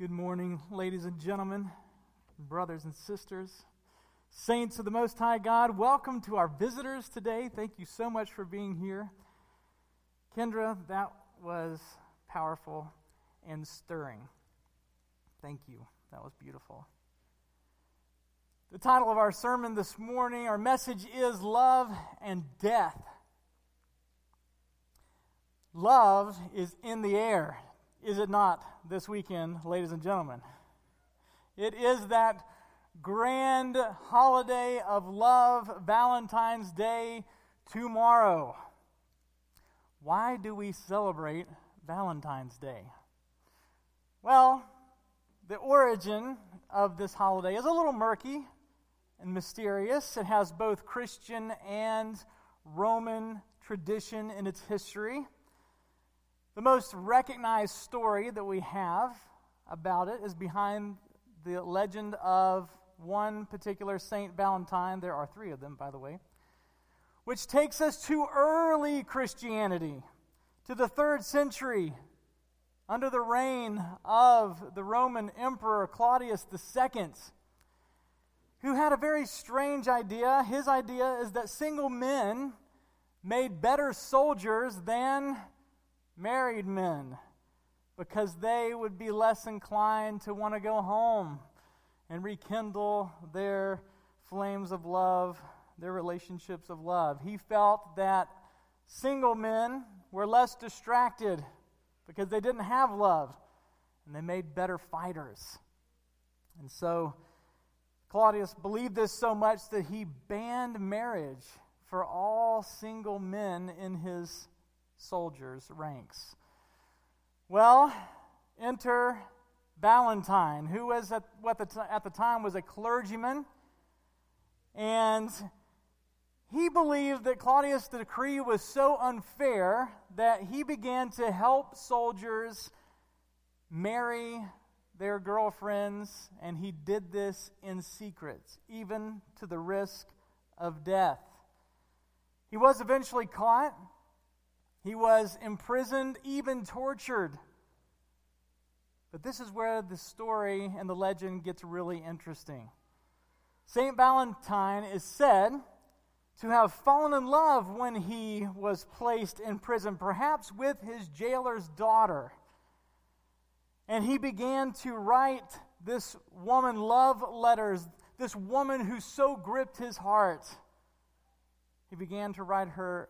Good morning, ladies and gentlemen, brothers and sisters, saints of the Most High God. Welcome to our visitors today. Thank you so much for being here. Kendra, that was powerful and stirring. Thank you. That was beautiful. The title of our sermon this morning, our message is Love and Death. Love is in the air is it not, this weekend, ladies and gentlemen? It is that grand holiday of love, Valentine's Day, tomorrow. Why do we celebrate Valentine's Day? Well, the origin of this holiday is a little murky and mysterious. It has both Christian and Roman tradition in its history. The most recognized story that we have about it is behind the legend of one particular Saint Valentine. There are three of them, by the way, which takes us to early Christianity, to the third century, under the reign of the Roman Emperor Claudius II, who had a very strange idea. His idea is that single men made better soldiers than married men because they would be less inclined to want to go home and rekindle their flames of love, their relationships of love. He felt that single men were less distracted because they didn't have love and they made better fighters. And so Claudius believed this so much that he banned marriage for all single men in his soldiers' ranks. Well, enter Valentine, who was at, what the t- at the time was a clergyman, and he believed that Claudius' decree was so unfair that he began to help soldiers marry their girlfriends, and he did this in secret, even to the risk of death. He was eventually caught he was imprisoned, even tortured. But this is where the story and the legend gets really interesting. St. Valentine is said to have fallen in love when he was placed in prison, perhaps with his jailer's daughter. And he began to write this woman love letters, this woman who so gripped his heart. He began to write her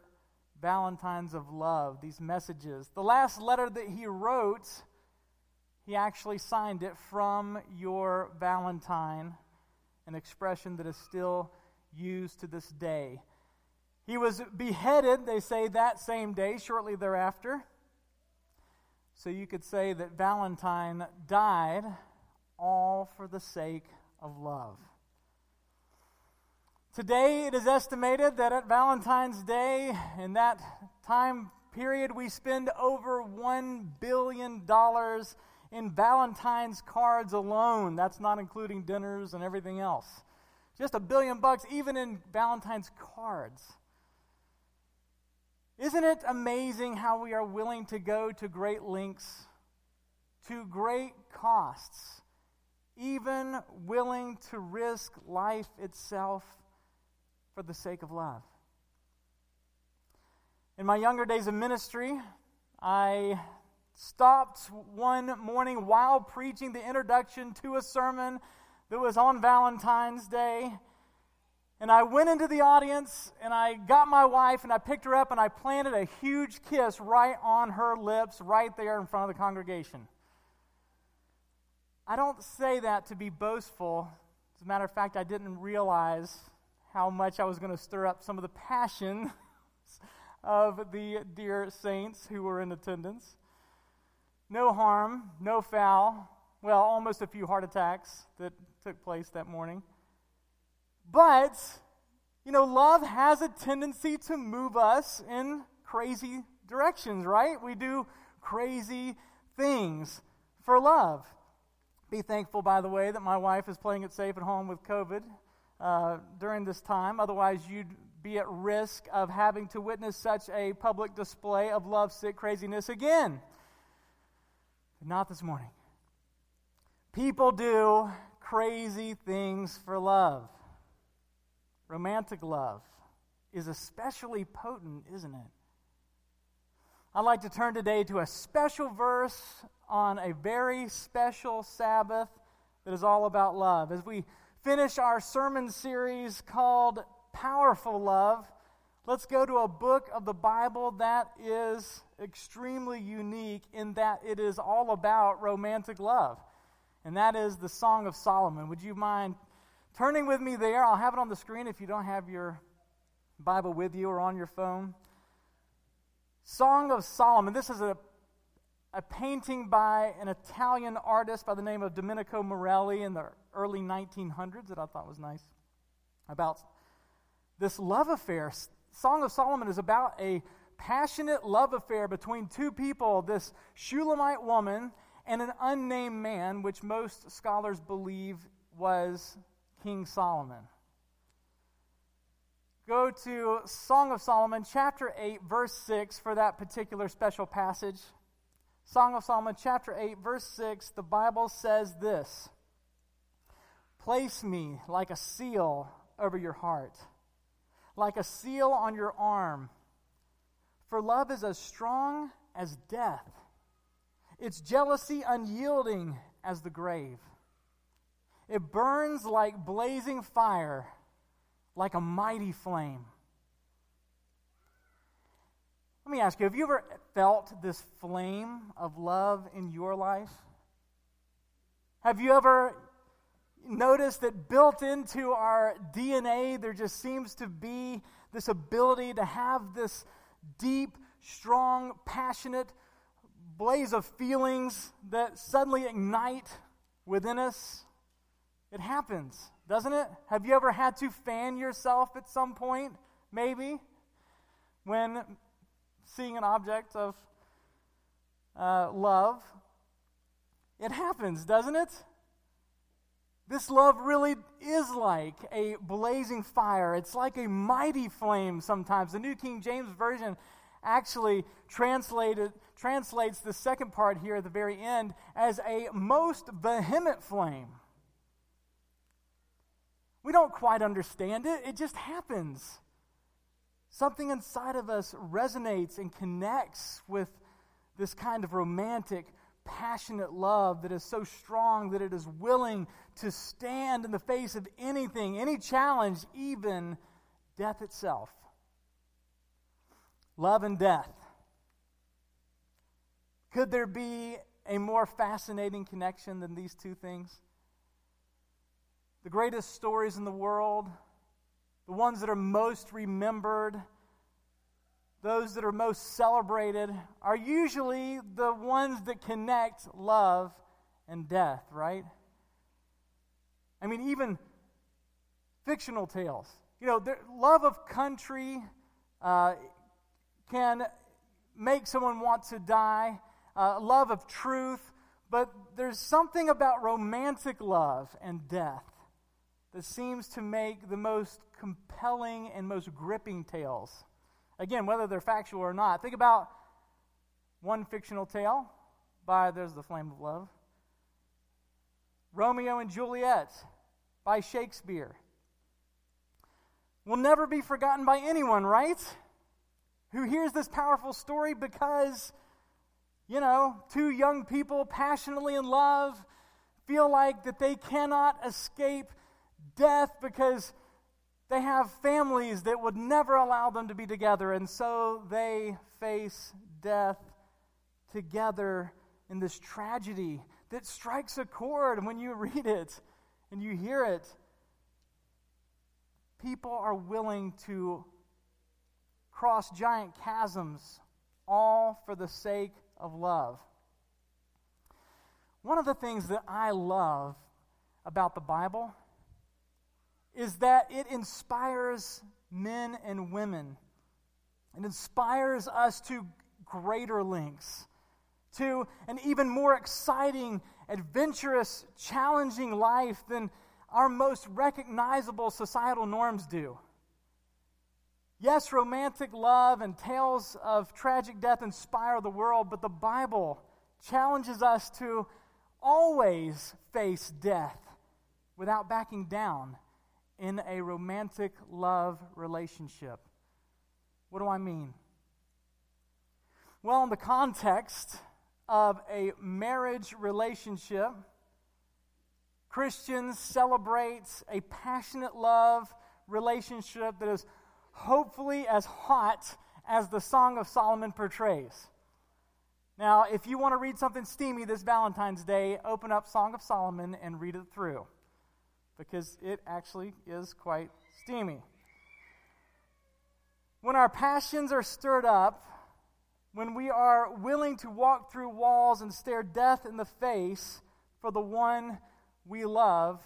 Valentines of love, these messages. The last letter that he wrote, he actually signed it from your Valentine, an expression that is still used to this day. He was beheaded, they say, that same day, shortly thereafter. So you could say that Valentine died all for the sake of love. Today, it is estimated that at Valentine's Day, in that time period, we spend over $1 billion in Valentine's cards alone. That's not including dinners and everything else. Just a billion bucks, even in Valentine's cards. Isn't it amazing how we are willing to go to great lengths, to great costs, even willing to risk life itself for the sake of love. In my younger days of ministry, I stopped one morning while preaching the introduction to a sermon that was on Valentine's Day. And I went into the audience and I got my wife and I picked her up and I planted a huge kiss right on her lips, right there in front of the congregation. I don't say that to be boastful. As a matter of fact, I didn't realize how much I was going to stir up some of the passion of the dear saints who were in attendance. No harm, no foul. Well, almost a few heart attacks that took place that morning. But, you know, love has a tendency to move us in crazy directions, right? We do crazy things for love. Be thankful, by the way, that my wife is playing it safe at home with COVID uh, during this time. Otherwise, you'd be at risk of having to witness such a public display of love sick craziness again. But not this morning. People do crazy things for love. Romantic love is especially potent, isn't it? I'd like to turn today to a special verse on a very special Sabbath that is all about love. As we finish our sermon series called Powerful Love, let's go to a book of the Bible that is extremely unique in that it is all about romantic love and that is the Song of Solomon. Would you mind turning with me there? I'll have it on the screen if you don't have your Bible with you or on your phone. Song of Solomon. This is a, a painting by an Italian artist by the name of Domenico Morelli in the early 1900s that I thought was nice about this love affair. Song of Solomon is about a passionate love affair between two people this Shulamite woman and an unnamed man, which most scholars believe was King Solomon. Go to Song of Solomon, chapter 8, verse 6, for that particular special passage. Song of Solomon, chapter 8, verse 6, the Bible says this Place me like a seal over your heart, like a seal on your arm. For love is as strong as death its jealousy unyielding as the grave. It burns like blazing fire, like a mighty flame. Let me ask you have you ever felt this flame of love in your life? Have you ever noticed that built into our DNA, there just seems to be this ability to have this deep, strong, passionate blaze of feelings that suddenly ignite within us. It happens, doesn't it? Have you ever had to fan yourself at some point, maybe, when seeing an object of uh, love? It happens, doesn't it? This love really is like a blazing fire. It's like a mighty flame sometimes. The New King James Version actually translated, translates the second part here at the very end as a most vehement flame. We don't quite understand it, it just happens. Something inside of us resonates and connects with this kind of romantic, passionate love that is so strong that it is willing to stand in the face of anything, any challenge, even death itself. Love and death. Could there be a more fascinating connection than these two things? The greatest stories in the world, the ones that are most remembered, those that are most celebrated, are usually the ones that connect love and death, right? I mean, even fictional tales. You know, love of country, uh, can make someone want to die, uh, love of truth, but there's something about romantic love and death that seems to make the most compelling and most gripping tales. Again, whether they're factual or not. Think about one fictional tale by There's the Flame of Love Romeo and Juliet by Shakespeare. Will never be forgotten by anyone, right? who hears this powerful story because, you know, two young people passionately in love feel like that they cannot escape death because they have families that would never allow them to be together, and so they face death together in this tragedy that strikes a chord when you read it and you hear it. People are willing to cross giant chasms, all for the sake of love. One of the things that I love about the Bible is that it inspires men and women. It inspires us to greater lengths, to an even more exciting, adventurous, challenging life than our most recognizable societal norms do. Yes, romantic love and tales of tragic death inspire the world, but the Bible challenges us to always face death without backing down in a romantic love relationship. What do I mean? Well, in the context of a marriage relationship, Christians celebrate a passionate love relationship that is hopefully as hot as the Song of Solomon portrays. Now, if you want to read something steamy this Valentine's Day, open up Song of Solomon and read it through because it actually is quite steamy. When our passions are stirred up, when we are willing to walk through walls and stare death in the face for the one we love,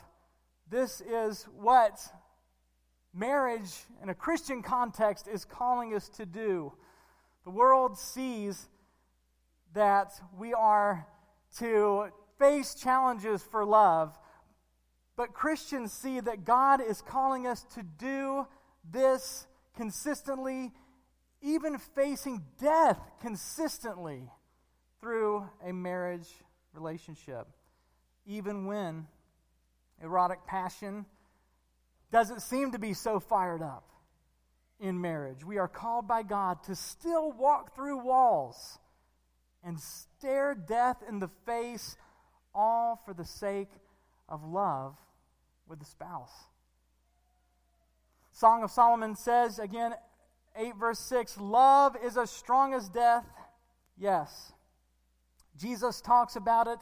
this is what marriage in a Christian context is calling us to do. The world sees that we are to face challenges for love, but Christians see that God is calling us to do this consistently, even facing death consistently through a marriage relationship, even when erotic passion doesn't seem to be so fired up in marriage. We are called by God to still walk through walls and stare death in the face, all for the sake of love with the spouse. Song of Solomon says, again, 8 verse 6 Love is as strong as death. Yes. Jesus talks about it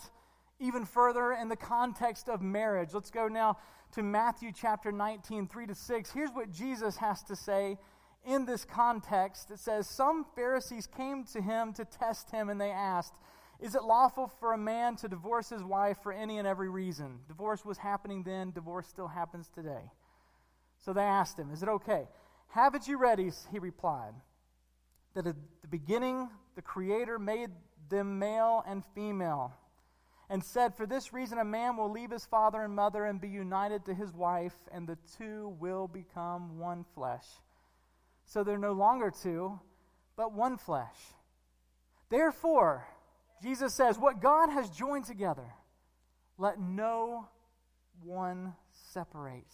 even further in the context of marriage. Let's go now to Matthew chapter 19, 3 to 6. Here's what Jesus has to say in this context. It says, Some Pharisees came to him to test him, and they asked, Is it lawful for a man to divorce his wife for any and every reason? Divorce was happening then, divorce still happens today. So they asked him, Is it okay? Have it you ready, he replied, that at the beginning the Creator made them male and female and said, For this reason, a man will leave his father and mother and be united to his wife, and the two will become one flesh. So they're no longer two, but one flesh. Therefore, Jesus says, What God has joined together, let no one separate.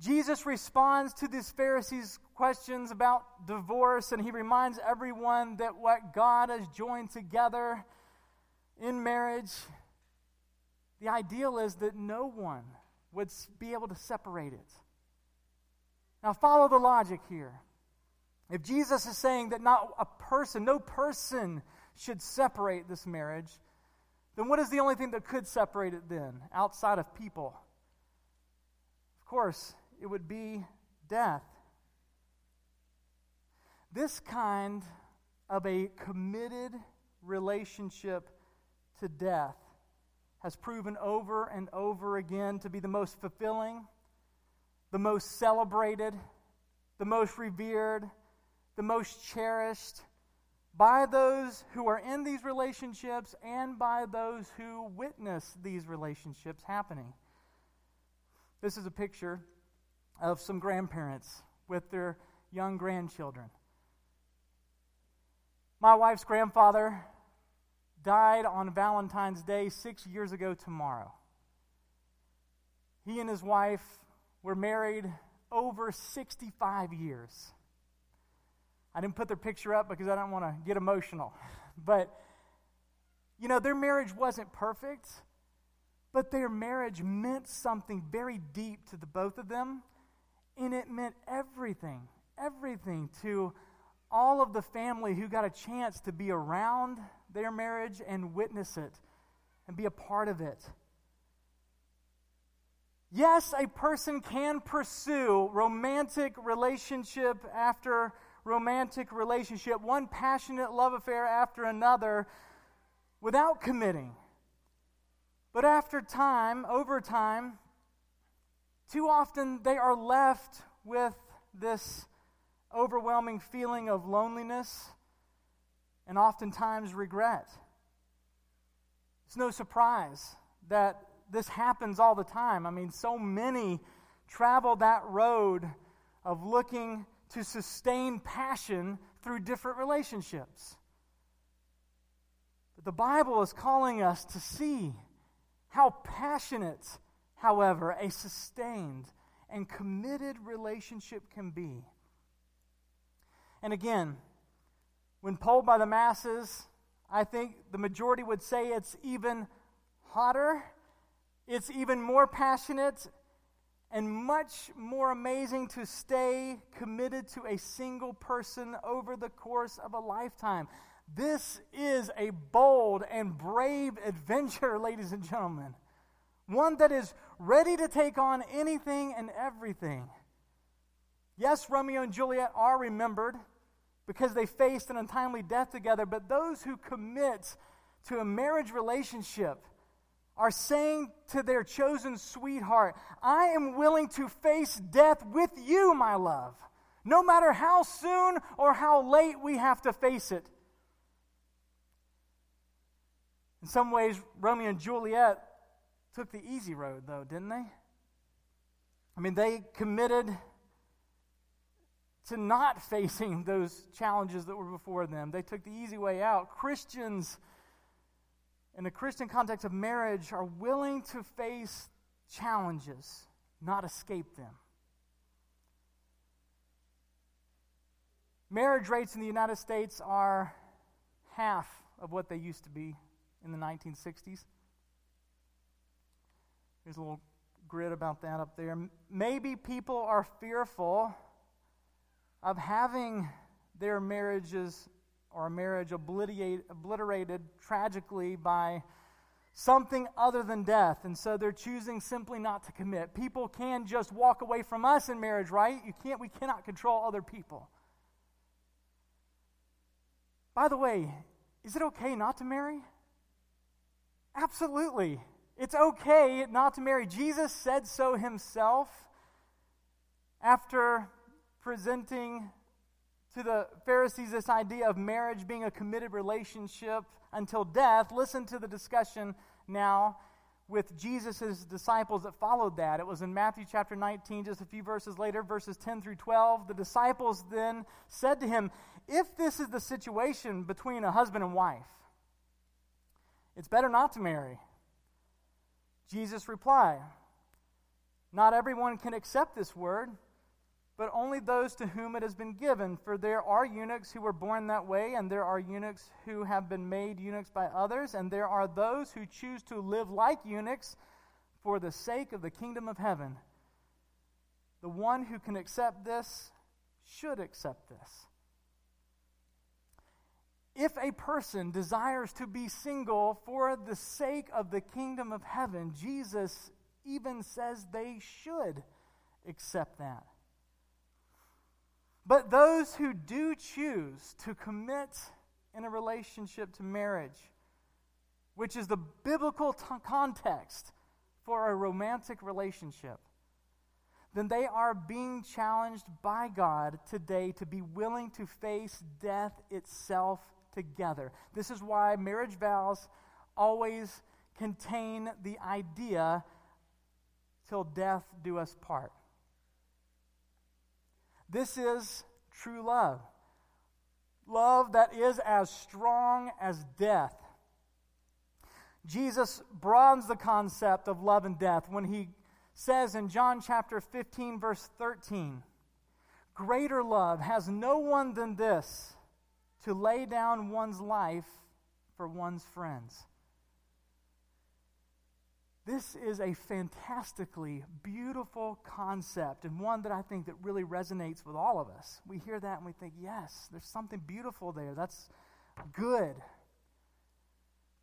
Jesus responds to these Pharisees' questions about divorce, and he reminds everyone that what God has joined together in marriage, the ideal is that no one would be able to separate it. Now, follow the logic here. If Jesus is saying that not a person, no person should separate this marriage, then what is the only thing that could separate it then, outside of people? Of course, it would be death. This kind of a committed relationship to death has proven over and over again to be the most fulfilling, the most celebrated, the most revered, the most cherished by those who are in these relationships and by those who witness these relationships happening. This is a picture of some grandparents with their young grandchildren. My wife's grandfather died on Valentine's Day six years ago tomorrow. He and his wife were married over 65 years. I didn't put their picture up because I don't want to get emotional. But, you know, their marriage wasn't perfect, but their marriage meant something very deep to the both of them. And it meant everything, everything to all of the family who got a chance to be around their marriage and witness it and be a part of it. Yes, a person can pursue romantic relationship after romantic relationship, one passionate love affair after another, without committing. But after time, over time, too often they are left with this overwhelming feeling of loneliness and oftentimes regret. It's no surprise that this happens all the time. I mean, so many travel that road of looking to sustain passion through different relationships. But the Bible is calling us to see how passionate, however, a sustained and committed relationship can be. And again, when polled by the masses, I think the majority would say it's even hotter, it's even more passionate, and much more amazing to stay committed to a single person over the course of a lifetime. This is a bold and brave adventure, ladies and gentlemen. One that is ready to take on anything and everything. Yes, Romeo and Juliet are remembered because they faced an untimely death together, but those who commit to a marriage relationship are saying to their chosen sweetheart, I am willing to face death with you, my love, no matter how soon or how late we have to face it. In some ways, Romeo and Juliet took the easy road, though, didn't they? I mean, they committed to not facing those challenges that were before them. They took the easy way out. Christians, in the Christian context of marriage, are willing to face challenges, not escape them. Marriage rates in the United States are half of what they used to be in the 1960s. There's a little grid about that up there. Maybe people are fearful of having their marriages or a marriage obliterate, obliterated tragically by something other than death. And so they're choosing simply not to commit. People can just walk away from us in marriage, right? You can't, we cannot control other people. By the way, is it okay not to marry? Absolutely. It's okay not to marry. Jesus said so himself after presenting to the Pharisees this idea of marriage being a committed relationship until death. Listen to the discussion now with Jesus' disciples that followed that. It was in Matthew chapter 19, just a few verses later, verses 10 through 12. The disciples then said to him, If this is the situation between a husband and wife, it's better not to marry. Jesus replied, Not everyone can accept this word, but only those to whom it has been given. For there are eunuchs who were born that way, and there are eunuchs who have been made eunuchs by others, and there are those who choose to live like eunuchs for the sake of the kingdom of heaven. The one who can accept this should accept this. If a person desires to be single for the sake of the kingdom of heaven, Jesus even says they should accept that. But those who do choose to commit in a relationship to marriage, which is the biblical t- context for a romantic relationship, then they are being challenged by God today to be willing to face death itself together. This is why marriage vows always contain the idea till death do us part. This is true love. Love that is as strong as death. Jesus broadens the concept of love and death when he says in John chapter 15, verse 13, Greater love has no one than this to lay down one's life for one's friends. This is a fantastically beautiful concept and one that I think that really resonates with all of us. We hear that and we think, yes, there's something beautiful there. That's good.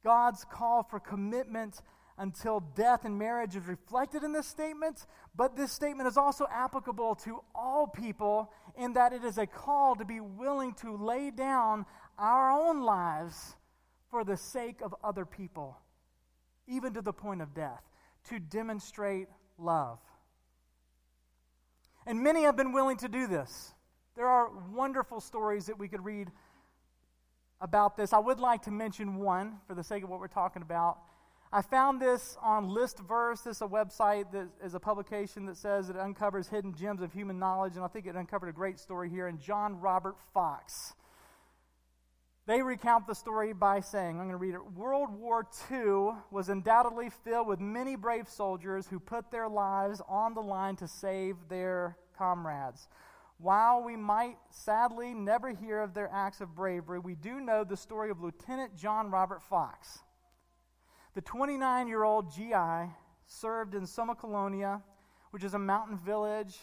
God's call for commitment until death and marriage is reflected in this statement, but this statement is also applicable to all people in that it is a call to be willing to lay down our own lives for the sake of other people, even to the point of death, to demonstrate love. And many have been willing to do this. There are wonderful stories that we could read about this. I would like to mention one for the sake of what we're talking about. I found this on Listverse. This is a website that is a publication that says it uncovers hidden gems of human knowledge, and I think it uncovered a great story here. And John Robert Fox They recount the story by saying, I'm going to read it World War II was undoubtedly filled with many brave soldiers who put their lives on the line to save their comrades. While we might sadly never hear of their acts of bravery, we do know the story of Lieutenant John Robert Fox. The 29 year old GI served in Sommocolonia, which is a mountain village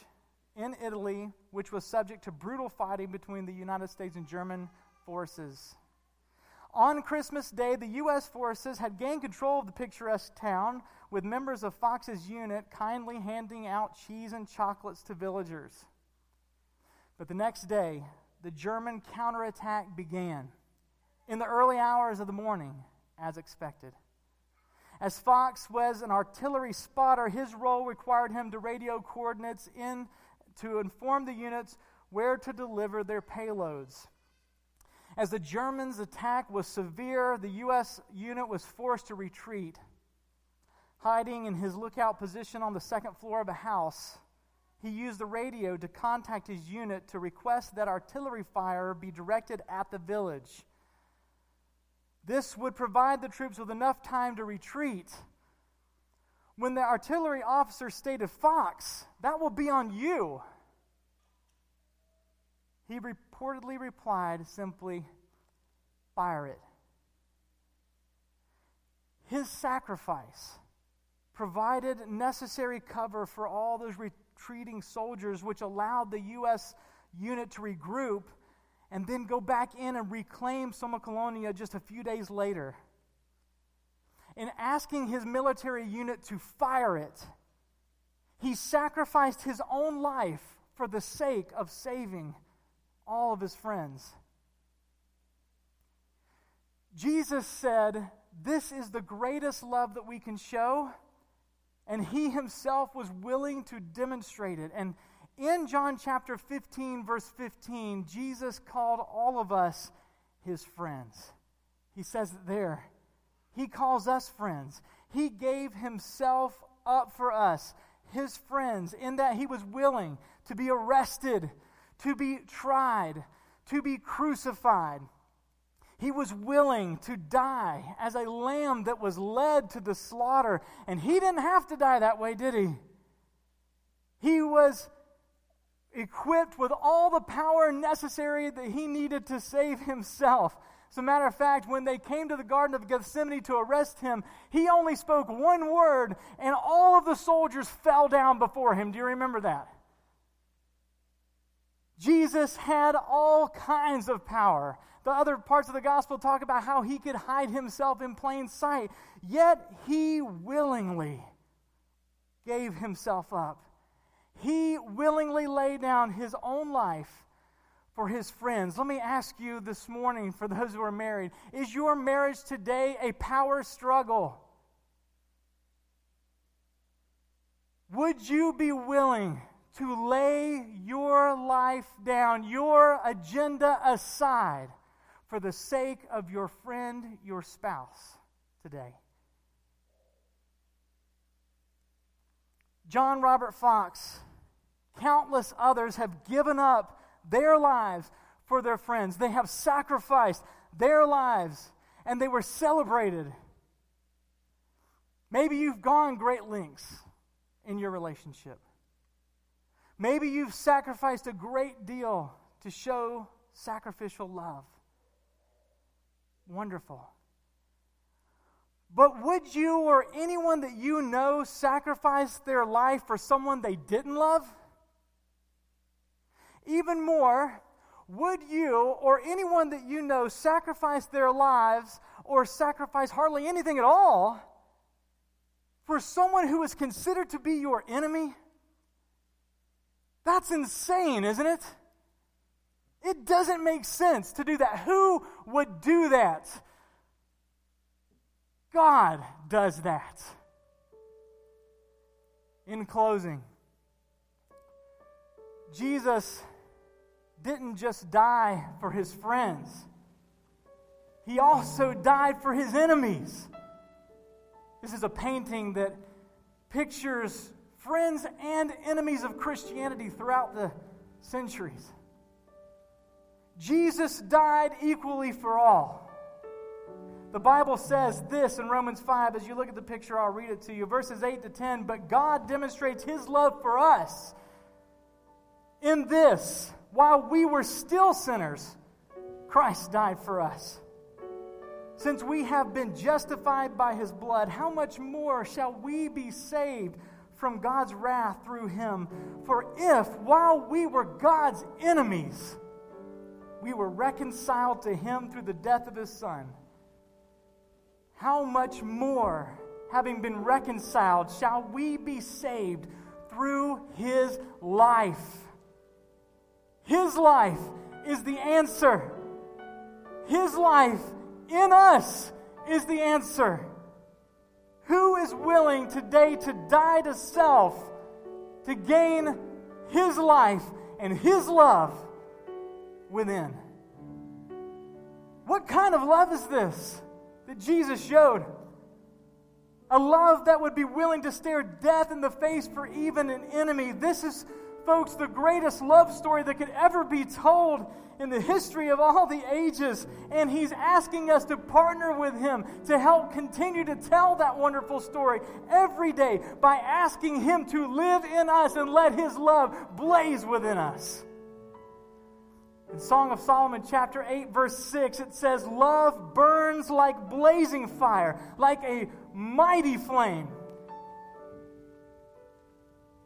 in Italy, which was subject to brutal fighting between the United States and German forces. On Christmas Day, the U.S. forces had gained control of the picturesque town, with members of Fox's unit kindly handing out cheese and chocolates to villagers. But the next day, the German counterattack began in the early hours of the morning, as expected. As Fox was an artillery spotter, his role required him to radio coordinates in to inform the units where to deliver their payloads. As the Germans' attack was severe, the U.S. unit was forced to retreat. Hiding in his lookout position on the second floor of a house, he used the radio to contact his unit to request that artillery fire be directed at the village. This would provide the troops with enough time to retreat. When the artillery officer stated, Fox, that will be on you, he reportedly replied simply, Fire it. His sacrifice provided necessary cover for all those retreating soldiers, which allowed the U.S. unit to regroup and then go back in and reclaim Sommocolonia just a few days later. In asking his military unit to fire it, he sacrificed his own life for the sake of saving all of his friends. Jesus said, This is the greatest love that we can show, and he himself was willing to demonstrate it. And in John chapter 15, verse 15, Jesus called all of us his friends. He says it there. He calls us friends. He gave himself up for us, his friends, in that he was willing to be arrested, to be tried, to be crucified. He was willing to die as a lamb that was led to the slaughter. And he didn't have to die that way, did he? He was equipped with all the power necessary that he needed to save himself. As a matter of fact, when they came to the Garden of Gethsemane to arrest him, he only spoke one word, and all of the soldiers fell down before him. Do you remember that? Jesus had all kinds of power. The other parts of the gospel talk about how he could hide himself in plain sight, yet he willingly gave himself up he willingly laid down his own life for his friends. Let me ask you this morning, for those who are married, is your marriage today a power struggle? Would you be willing to lay your life down, your agenda aside, for the sake of your friend, your spouse today? John Robert Fox Countless others have given up their lives for their friends. They have sacrificed their lives and they were celebrated. Maybe you've gone great lengths in your relationship. Maybe you've sacrificed a great deal to show sacrificial love. Wonderful. But would you or anyone that you know sacrifice their life for someone they didn't love? Even more, would you or anyone that you know sacrifice their lives or sacrifice hardly anything at all for someone who is considered to be your enemy? That's insane, isn't it? It doesn't make sense to do that. Who would do that? God does that. In closing, Jesus didn't just die for his friends, he also died for his enemies. This is a painting that pictures friends and enemies of Christianity throughout the centuries. Jesus died equally for all. The Bible says this in Romans 5. As you look at the picture, I'll read it to you. Verses 8 to 10. But God demonstrates his love for us in this while we were still sinners, Christ died for us. Since we have been justified by his blood, how much more shall we be saved from God's wrath through him? For if, while we were God's enemies, we were reconciled to him through the death of his son, how much more, having been reconciled, shall we be saved through his life? His life is the answer. His life in us is the answer. Who is willing today to die to self to gain his life and his love within? What kind of love is this that Jesus showed? A love that would be willing to stare death in the face for even an enemy. This is folks, the greatest love story that could ever be told in the history of all the ages. And He's asking us to partner with Him to help continue to tell that wonderful story every day by asking Him to live in us and let His love blaze within us. In Song of Solomon, chapter 8, verse 6, it says, Love burns like blazing fire, like a mighty flame.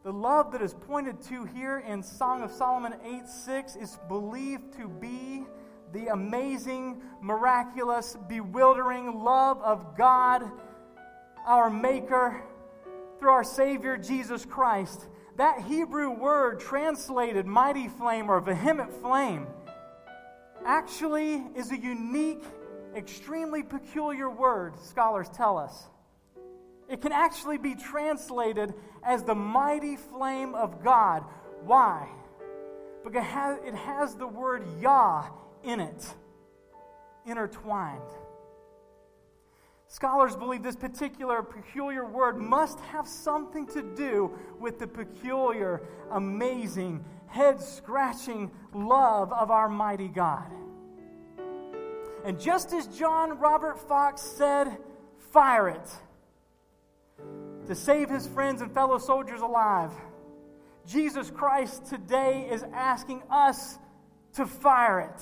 The love that is pointed to here in Song of Solomon 8 6 is believed to be the amazing, miraculous, bewildering love of God, our Maker, through our Savior Jesus Christ. That Hebrew word translated mighty flame or vehement flame actually is a unique, extremely peculiar word, scholars tell us. It can actually be translated as the mighty flame of God. Why? Because it has the word Yah in it, intertwined. Scholars believe this particular peculiar word must have something to do with the peculiar, amazing, head scratching love of our mighty God. And just as John Robert Fox said, fire it to save his friends and fellow soldiers alive. Jesus Christ today is asking us to fire it.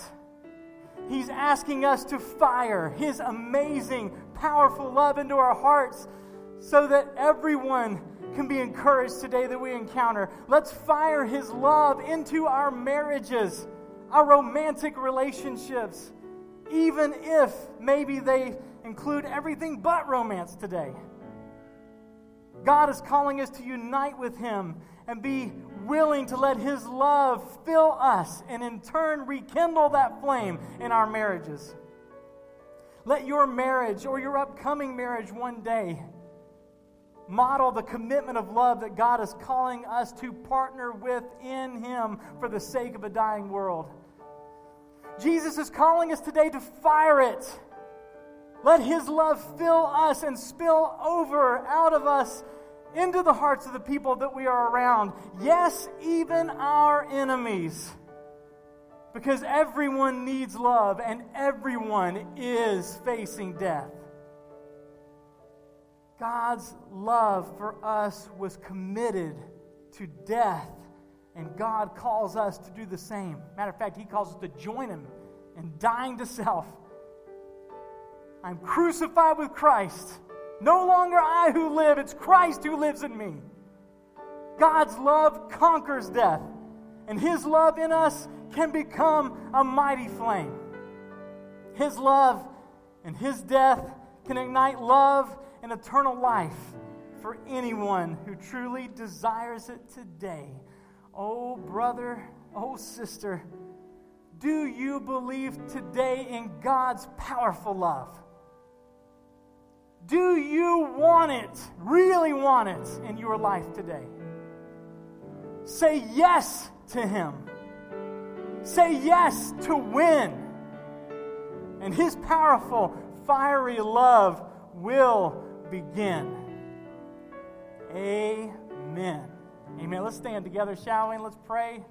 He's asking us to fire His amazing, powerful love into our hearts so that everyone can be encouraged today that we encounter. Let's fire His love into our marriages, our romantic relationships, even if maybe they include everything but romance today. God is calling us to unite with Him and be willing to let His love fill us and in turn rekindle that flame in our marriages. Let your marriage or your upcoming marriage one day model the commitment of love that God is calling us to partner with in Him for the sake of a dying world. Jesus is calling us today to fire it let His love fill us and spill over out of us into the hearts of the people that we are around. Yes, even our enemies. Because everyone needs love and everyone is facing death. God's love for us was committed to death, and God calls us to do the same. Matter of fact, He calls us to join Him in dying to self I'm crucified with Christ. No longer I who live, it's Christ who lives in me. God's love conquers death, and His love in us can become a mighty flame. His love and His death can ignite love and eternal life for anyone who truly desires it today. Oh, brother, oh, sister, do you believe today in God's powerful love? Do you want it, really want it in your life today? Say yes to Him. Say yes to win. And His powerful, fiery love will begin. Amen. Amen. Let's stand together, shall we? Let's pray.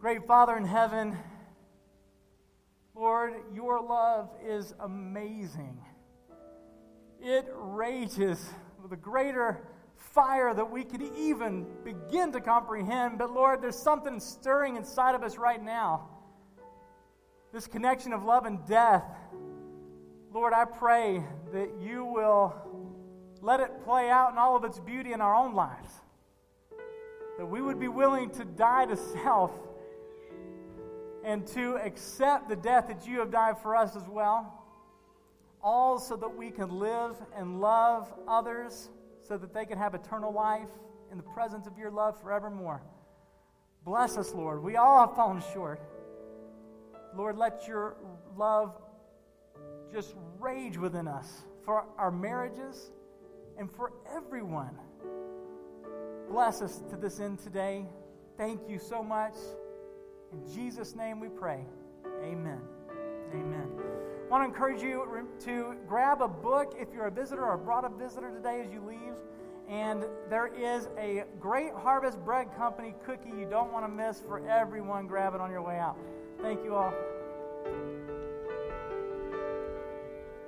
Great Father in heaven, Lord, your love is amazing. It rages with a greater fire that we could even begin to comprehend. But Lord, there's something stirring inside of us right now. This connection of love and death. Lord, I pray that you will let it play out in all of its beauty in our own lives. That we would be willing to die to self and to accept the death that you have died for us as well. All so that we can live and love others so that they can have eternal life in the presence of your love forevermore. Bless us, Lord. We all have fallen short. Lord, let your love just rage within us for our marriages and for everyone. Bless us to this end today. Thank you so much. In Jesus' name we pray. Amen. Amen. I want to encourage you to grab a book if you're a visitor or brought a visitor today as you leave. And there is a Great Harvest Bread Company cookie you don't want to miss for everyone. Grab it on your way out. Thank you all.